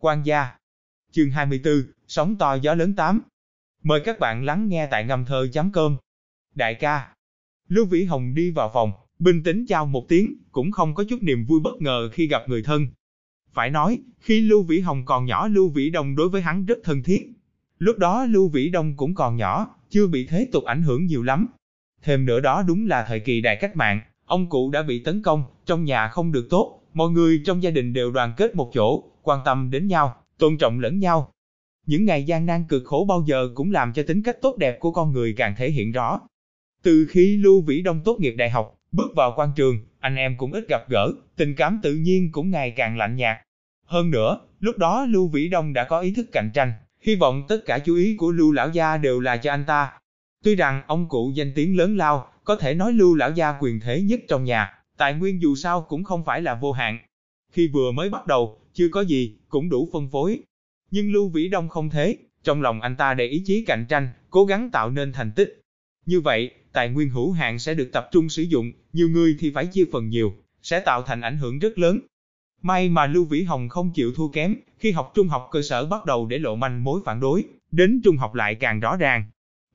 Quan gia. Chương 24, sóng to gió lớn 8. Mời các bạn lắng nghe tại ngâm thơ chấm cơm. Đại ca. Lưu Vĩ Hồng đi vào phòng, bình tĩnh chào một tiếng, cũng không có chút niềm vui bất ngờ khi gặp người thân. Phải nói, khi Lưu Vĩ Hồng còn nhỏ Lưu Vĩ Đông đối với hắn rất thân thiết. Lúc đó Lưu Vĩ Đông cũng còn nhỏ, chưa bị thế tục ảnh hưởng nhiều lắm. Thêm nữa đó đúng là thời kỳ đại cách mạng, ông cụ đã bị tấn công, trong nhà không được tốt, mọi người trong gia đình đều đoàn kết một chỗ, quan tâm đến nhau, tôn trọng lẫn nhau. Những ngày gian nan cực khổ bao giờ cũng làm cho tính cách tốt đẹp của con người càng thể hiện rõ. Từ khi Lưu Vĩ Đông tốt nghiệp đại học, bước vào quan trường, anh em cũng ít gặp gỡ, tình cảm tự nhiên cũng ngày càng lạnh nhạt. Hơn nữa, lúc đó Lưu Vĩ Đông đã có ý thức cạnh tranh, hy vọng tất cả chú ý của Lưu Lão Gia đều là cho anh ta. Tuy rằng ông cụ danh tiếng lớn lao, có thể nói Lưu Lão Gia quyền thế nhất trong nhà, tài nguyên dù sao cũng không phải là vô hạn. Khi vừa mới bắt đầu, chưa có gì, cũng đủ phân phối. Nhưng Lưu Vĩ Đông không thế, trong lòng anh ta để ý chí cạnh tranh, cố gắng tạo nên thành tích. Như vậy, tài nguyên hữu hạn sẽ được tập trung sử dụng, nhiều người thì phải chia phần nhiều, sẽ tạo thành ảnh hưởng rất lớn. May mà Lưu Vĩ Hồng không chịu thua kém, khi học trung học cơ sở bắt đầu để lộ manh mối phản đối, đến trung học lại càng rõ ràng.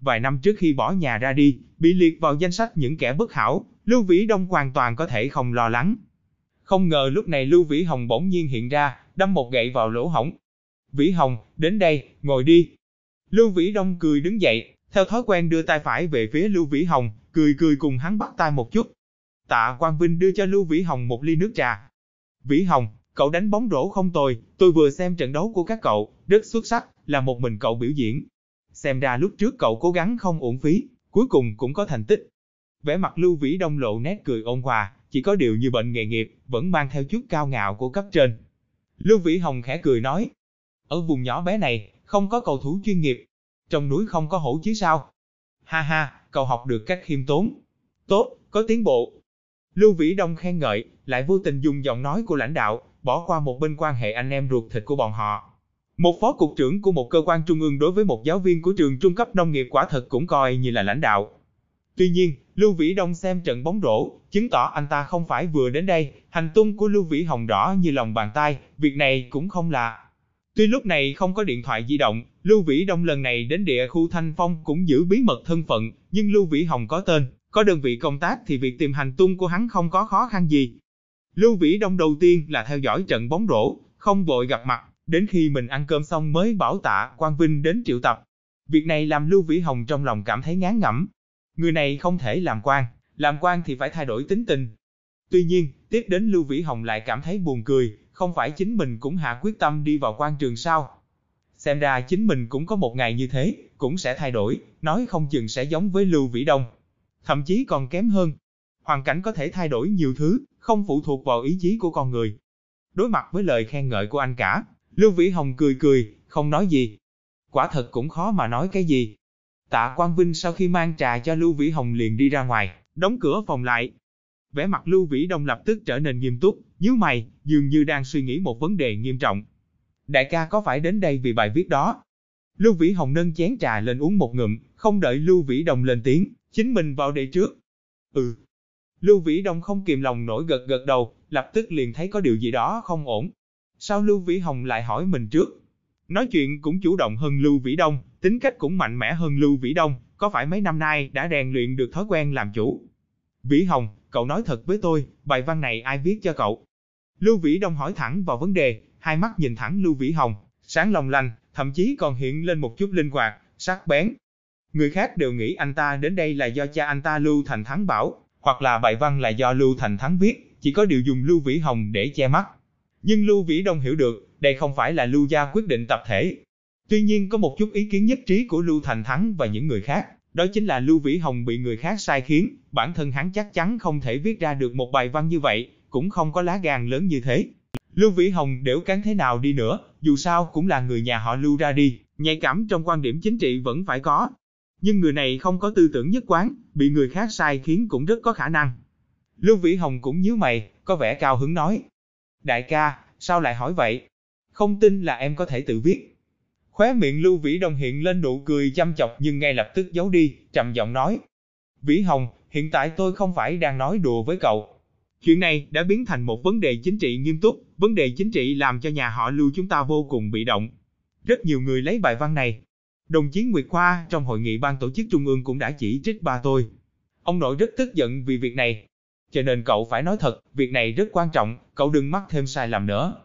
Vài năm trước khi bỏ nhà ra đi, bị liệt vào danh sách những kẻ bất hảo, Lưu Vĩ Đông hoàn toàn có thể không lo lắng. Không ngờ lúc này Lưu Vĩ Hồng bỗng nhiên hiện ra, đâm một gậy vào lỗ hổng. Vĩ Hồng, đến đây, ngồi đi. Lưu Vĩ Đông cười đứng dậy, theo thói quen đưa tay phải về phía Lưu Vĩ Hồng, cười cười cùng hắn bắt tay một chút. Tạ Quang Vinh đưa cho Lưu Vĩ Hồng một ly nước trà. Vĩ Hồng, cậu đánh bóng rổ không tồi, tôi vừa xem trận đấu của các cậu, rất xuất sắc, là một mình cậu biểu diễn. Xem ra lúc trước cậu cố gắng không uổng phí, cuối cùng cũng có thành tích. Vẻ mặt Lưu Vĩ Đông lộ nét cười ôn hòa, chỉ có điều như bệnh nghề nghiệp, vẫn mang theo chút cao ngạo của cấp trên. Lưu Vĩ Hồng khẽ cười nói, ở vùng nhỏ bé này, không có cầu thủ chuyên nghiệp, trong núi không có hổ chứ sao. Ha ha, cậu học được cách khiêm tốn. Tốt, có tiến bộ. Lưu Vĩ Đông khen ngợi, lại vô tình dùng giọng nói của lãnh đạo, bỏ qua một bên quan hệ anh em ruột thịt của bọn họ. Một phó cục trưởng của một cơ quan trung ương đối với một giáo viên của trường trung cấp nông nghiệp quả thật cũng coi như là lãnh đạo. Tuy nhiên, Lưu Vĩ Đông xem trận bóng rổ, chứng tỏ anh ta không phải vừa đến đây, hành tung của Lưu Vĩ Hồng rõ như lòng bàn tay, việc này cũng không lạ. Tuy lúc này không có điện thoại di động, Lưu Vĩ Đông lần này đến địa khu Thanh Phong cũng giữ bí mật thân phận, nhưng Lưu Vĩ Hồng có tên, có đơn vị công tác thì việc tìm hành tung của hắn không có khó khăn gì. Lưu Vĩ Đông đầu tiên là theo dõi trận bóng rổ, không vội gặp mặt, đến khi mình ăn cơm xong mới bảo tạ Quang Vinh đến triệu tập. Việc này làm Lưu Vĩ Hồng trong lòng cảm thấy ngán ngẩm. Người này không thể làm quan, làm quan thì phải thay đổi tính tình. Tuy nhiên, tiếp đến Lưu Vĩ Hồng lại cảm thấy buồn cười, không phải chính mình cũng hạ quyết tâm đi vào quan trường sao? Xem ra chính mình cũng có một ngày như thế, cũng sẽ thay đổi, nói không chừng sẽ giống với Lưu Vĩ Đông. Thậm chí còn kém hơn. Hoàn cảnh có thể thay đổi nhiều thứ, không phụ thuộc vào ý chí của con người. Đối mặt với lời khen ngợi của anh cả, Lưu Vĩ Hồng cười cười, không nói gì. Quả thật cũng khó mà nói cái gì. Tạ Quang Vinh sau khi mang trà cho Lưu Vĩ Hồng liền đi ra ngoài, đóng cửa phòng lại. Vẻ mặt Lưu Vĩ Đông lập tức trở nên nghiêm túc, nhíu mày, dường như đang suy nghĩ một vấn đề nghiêm trọng. Đại ca có phải đến đây vì bài viết đó? Lưu Vĩ Hồng nâng chén trà lên uống một ngụm, không đợi Lưu Vĩ Đông lên tiếng, chính mình vào đây trước. Ừ. Lưu Vĩ Đông không kìm lòng nổi gật gật đầu, lập tức liền thấy có điều gì đó không ổn. Sao Lưu Vĩ Hồng lại hỏi mình trước? Nói chuyện cũng chủ động hơn Lưu Vĩ Đông, tính cách cũng mạnh mẽ hơn Lưu Vĩ Đông, có phải mấy năm nay đã rèn luyện được thói quen làm chủ? Vĩ Hồng, cậu nói thật với tôi, bài văn này ai viết cho cậu? Lưu Vĩ Đông hỏi thẳng vào vấn đề, hai mắt nhìn thẳng Lưu Vĩ Hồng, sáng lòng lành, thậm chí còn hiện lên một chút linh hoạt, sắc bén. Người khác đều nghĩ anh ta đến đây là do cha anh ta Lưu Thành Thắng bảo, hoặc là bài văn là do Lưu Thành Thắng viết, chỉ có điều dùng Lưu Vĩ Hồng để che mắt. Nhưng Lưu Vĩ Đông hiểu được, đây không phải là Lưu gia quyết định tập thể. Tuy nhiên có một chút ý kiến nhất trí của Lưu Thành Thắng và những người khác, đó chính là Lưu Vĩ Hồng bị người khác sai khiến, bản thân hắn chắc chắn không thể viết ra được một bài văn như vậy, cũng không có lá gan lớn như thế. Lưu Vĩ Hồng đểu cán thế nào đi nữa, dù sao cũng là người nhà họ Lưu ra đi, nhạy cảm trong quan điểm chính trị vẫn phải có. Nhưng người này không có tư tưởng nhất quán, bị người khác sai khiến cũng rất có khả năng. Lưu Vĩ Hồng cũng nhíu mày, có vẻ cao hứng nói. Đại ca, sao lại hỏi vậy? Không tin là em có thể tự viết. Khóe miệng Lưu Vĩ Đồng hiện lên nụ cười chăm chọc nhưng ngay lập tức giấu đi, trầm giọng nói. Vĩ Hồng, hiện tại tôi không phải đang nói đùa với cậu. Chuyện này đã biến thành một vấn đề chính trị nghiêm túc, vấn đề chính trị làm cho nhà họ Lưu chúng ta vô cùng bị động. Rất nhiều người lấy bài văn này. Đồng chí Nguyệt Khoa trong hội nghị ban tổ chức trung ương cũng đã chỉ trích ba tôi. Ông nội rất tức giận vì việc này. Cho nên cậu phải nói thật, việc này rất quan trọng, cậu đừng mắc thêm sai lầm nữa.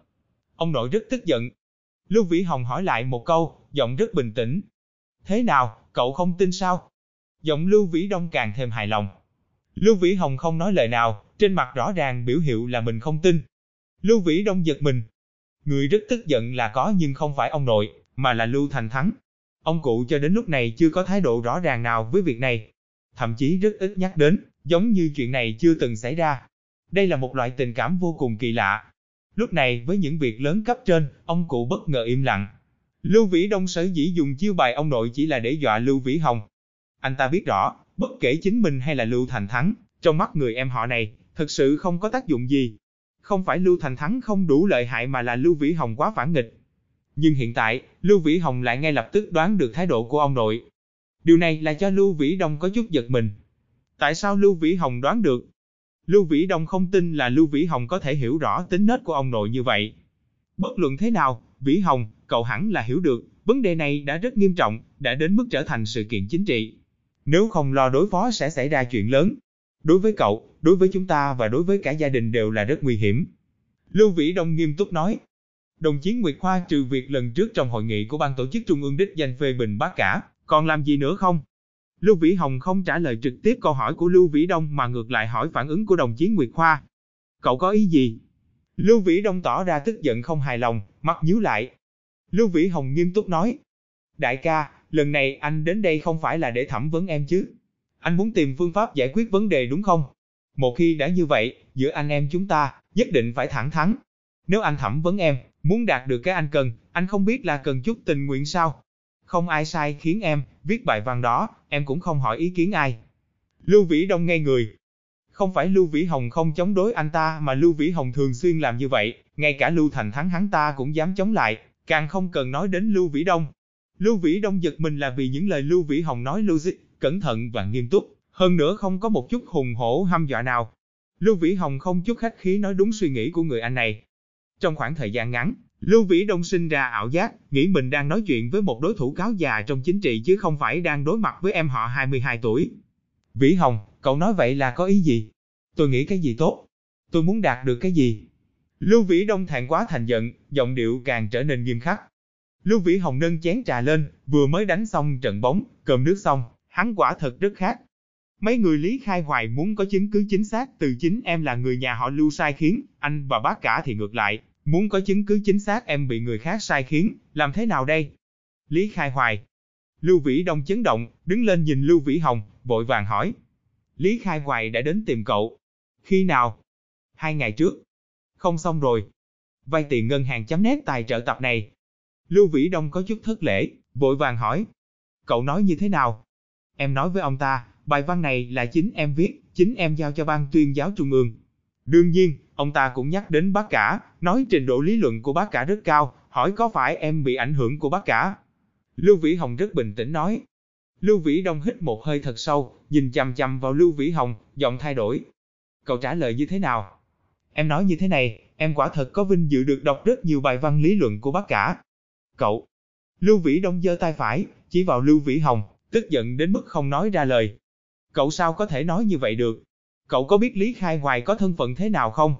Ông nội rất tức giận. Lưu Vĩ Hồng hỏi lại một câu, giọng rất bình tĩnh. Thế nào, cậu không tin sao? Giọng Lưu Vĩ Đông càng thêm hài lòng. Lưu Vĩ Hồng không nói lời nào, trên mặt rõ ràng biểu hiệu là mình không tin. Lưu Vĩ Đông giật mình. Người rất tức giận là có nhưng không phải ông nội, mà là Lưu Thành Thắng. Ông cụ cho đến lúc này chưa có thái độ rõ ràng nào với việc này. Thậm chí rất ít nhắc đến, giống như chuyện này chưa từng xảy ra. Đây là một loại tình cảm vô cùng kỳ lạ. Lúc này với những việc lớn cấp trên, ông cụ bất ngờ im lặng. Lưu Vĩ Đông sở dĩ dùng chiêu bài ông nội chỉ là để dọa Lưu Vĩ Hồng. Anh ta biết rõ, bất kể chính mình hay là Lưu Thành Thắng, trong mắt người em họ này, thực sự không có tác dụng gì. Không phải Lưu Thành Thắng không đủ lợi hại mà là Lưu Vĩ Hồng quá phản nghịch. Nhưng hiện tại, Lưu Vĩ Hồng lại ngay lập tức đoán được thái độ của ông nội. Điều này là cho Lưu Vĩ Đông có chút giật mình. Tại sao Lưu Vĩ Hồng đoán được? Lưu Vĩ Đông không tin là Lưu Vĩ Hồng có thể hiểu rõ tính nết của ông nội như vậy. Bất luận thế nào, Vĩ Hồng, cậu hẳn là hiểu được, vấn đề này đã rất nghiêm trọng, đã đến mức trở thành sự kiện chính trị. Nếu không lo đối phó sẽ xảy ra chuyện lớn. Đối với cậu, đối với chúng ta và đối với cả gia đình đều là rất nguy hiểm. Lưu Vĩ Đông nghiêm túc nói. Đồng chí Nguyệt Khoa trừ việc lần trước trong hội nghị của ban tổ chức trung ương đích danh phê bình bác cả, còn làm gì nữa không? Lưu Vĩ Hồng không trả lời trực tiếp câu hỏi của Lưu Vĩ Đông mà ngược lại hỏi phản ứng của đồng chí Nguyệt Khoa. Cậu có ý gì? Lưu Vĩ Đông tỏ ra tức giận không hài lòng, mắt nhíu lại. Lưu Vĩ Hồng nghiêm túc nói. Đại ca, lần này anh đến đây không phải là để thẩm vấn em chứ. Anh muốn tìm phương pháp giải quyết vấn đề đúng không? Một khi đã như vậy, giữa anh em chúng ta, nhất định phải thẳng thắn. Nếu anh thẩm vấn em, muốn đạt được cái anh cần, anh không biết là cần chút tình nguyện sao? Không ai sai khiến em, viết bài văn đó, em cũng không hỏi ý kiến ai. Lưu Vĩ Đông nghe người. Không phải Lưu Vĩ Hồng không chống đối anh ta mà Lưu Vĩ Hồng thường xuyên làm như vậy, ngay cả Lưu Thành Thắng hắn ta cũng dám chống lại, càng không cần nói đến Lưu Vĩ Đông. Lưu Vĩ Đông giật mình là vì những lời Lưu Vĩ Hồng nói lưu logic, cẩn thận và nghiêm túc, hơn nữa không có một chút hùng hổ hăm dọa nào. Lưu Vĩ Hồng không chút khách khí nói đúng suy nghĩ của người anh này. Trong khoảng thời gian ngắn, Lưu Vĩ Đông sinh ra ảo giác, nghĩ mình đang nói chuyện với một đối thủ cáo già trong chính trị chứ không phải đang đối mặt với em họ 22 tuổi. Vĩ Hồng, cậu nói vậy là có ý gì? Tôi nghĩ cái gì tốt? Tôi muốn đạt được cái gì? Lưu Vĩ Đông thẹn quá thành giận, giọng điệu càng trở nên nghiêm khắc. Lưu Vĩ Hồng nâng chén trà lên, vừa mới đánh xong trận bóng, cơm nước xong, hắn quả thật rất khác. Mấy người Lý Khai Hoài muốn có chứng cứ chính xác từ chính em là người nhà họ Lưu sai khiến, anh và bác cả thì ngược lại, muốn có chứng cứ chính xác em bị người khác sai khiến, làm thế nào đây? Lý Khai Hoài. Lưu Vĩ Đông chấn động, đứng lên nhìn Lưu Vĩ Hồng, vội vàng hỏi. Lý Khai Hoài đã đến tìm cậu. Khi nào? Hai ngày trước. Không xong rồi. Vay tiền ngân hàng chấm nét tài trợ tập này. Lưu Vĩ Đông có chút thất lễ, vội vàng hỏi. Cậu nói như thế nào? Em nói với ông ta, bài văn này là chính em viết, chính em giao cho ban tuyên giáo trung ương. Đương nhiên, ông ta cũng nhắc đến bác cả, nói trình độ lý luận của bác cả rất cao, hỏi có phải em bị ảnh hưởng của bác cả. Lưu Vĩ Hồng rất bình tĩnh nói. Lưu Vĩ Đông hít một hơi thật sâu, nhìn chằm chằm vào Lưu Vĩ Hồng, giọng thay đổi. Cậu trả lời như thế nào? Em nói như thế này, em quả thật có vinh dự được đọc rất nhiều bài văn lý luận của bác cả. Cậu! Lưu Vĩ Đông giơ tay phải, chỉ vào Lưu Vĩ Hồng, tức giận đến mức không nói ra lời. Cậu sao có thể nói như vậy được? Cậu có biết Lý Khai Hoài có thân phận thế nào không?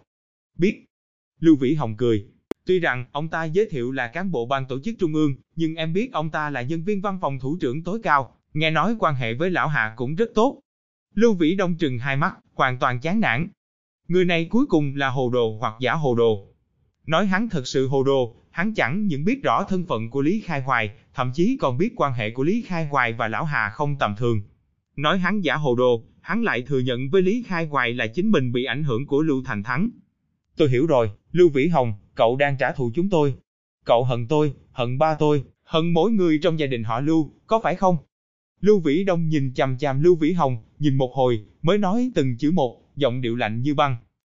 Biết. Lưu Vĩ Hồng cười. Tuy rằng ông ta giới thiệu là cán bộ ban tổ chức trung ương, nhưng em biết ông ta là nhân viên văn phòng thủ trưởng tối cao, nghe nói quan hệ với lão Hạ cũng rất tốt. Lưu Vĩ Đông trừng hai mắt, hoàn toàn chán nản. Người này cuối cùng là hồ đồ hoặc giả hồ đồ. Nói hắn thật sự hồ đồ, hắn chẳng những biết rõ thân phận của Lý Khai Hoài, thậm chí còn biết quan hệ của Lý Khai Hoài và lão Hà không tầm thường. Nói hắn giả hồ đồ, hắn lại thừa nhận với Lý Khai Hoài là chính mình bị ảnh hưởng của Lưu Thành Thắng. Tôi hiểu rồi, Lưu Vĩ Hồng, cậu đang trả thù chúng tôi. Cậu hận tôi, hận ba tôi, hận mỗi người trong gia đình họ Lưu, có phải không? Lưu Vĩ Đông nhìn chằm chằm Lưu Vĩ Hồng, nhìn một hồi, mới nói từng chữ một, giọng điệu lạnh như băng.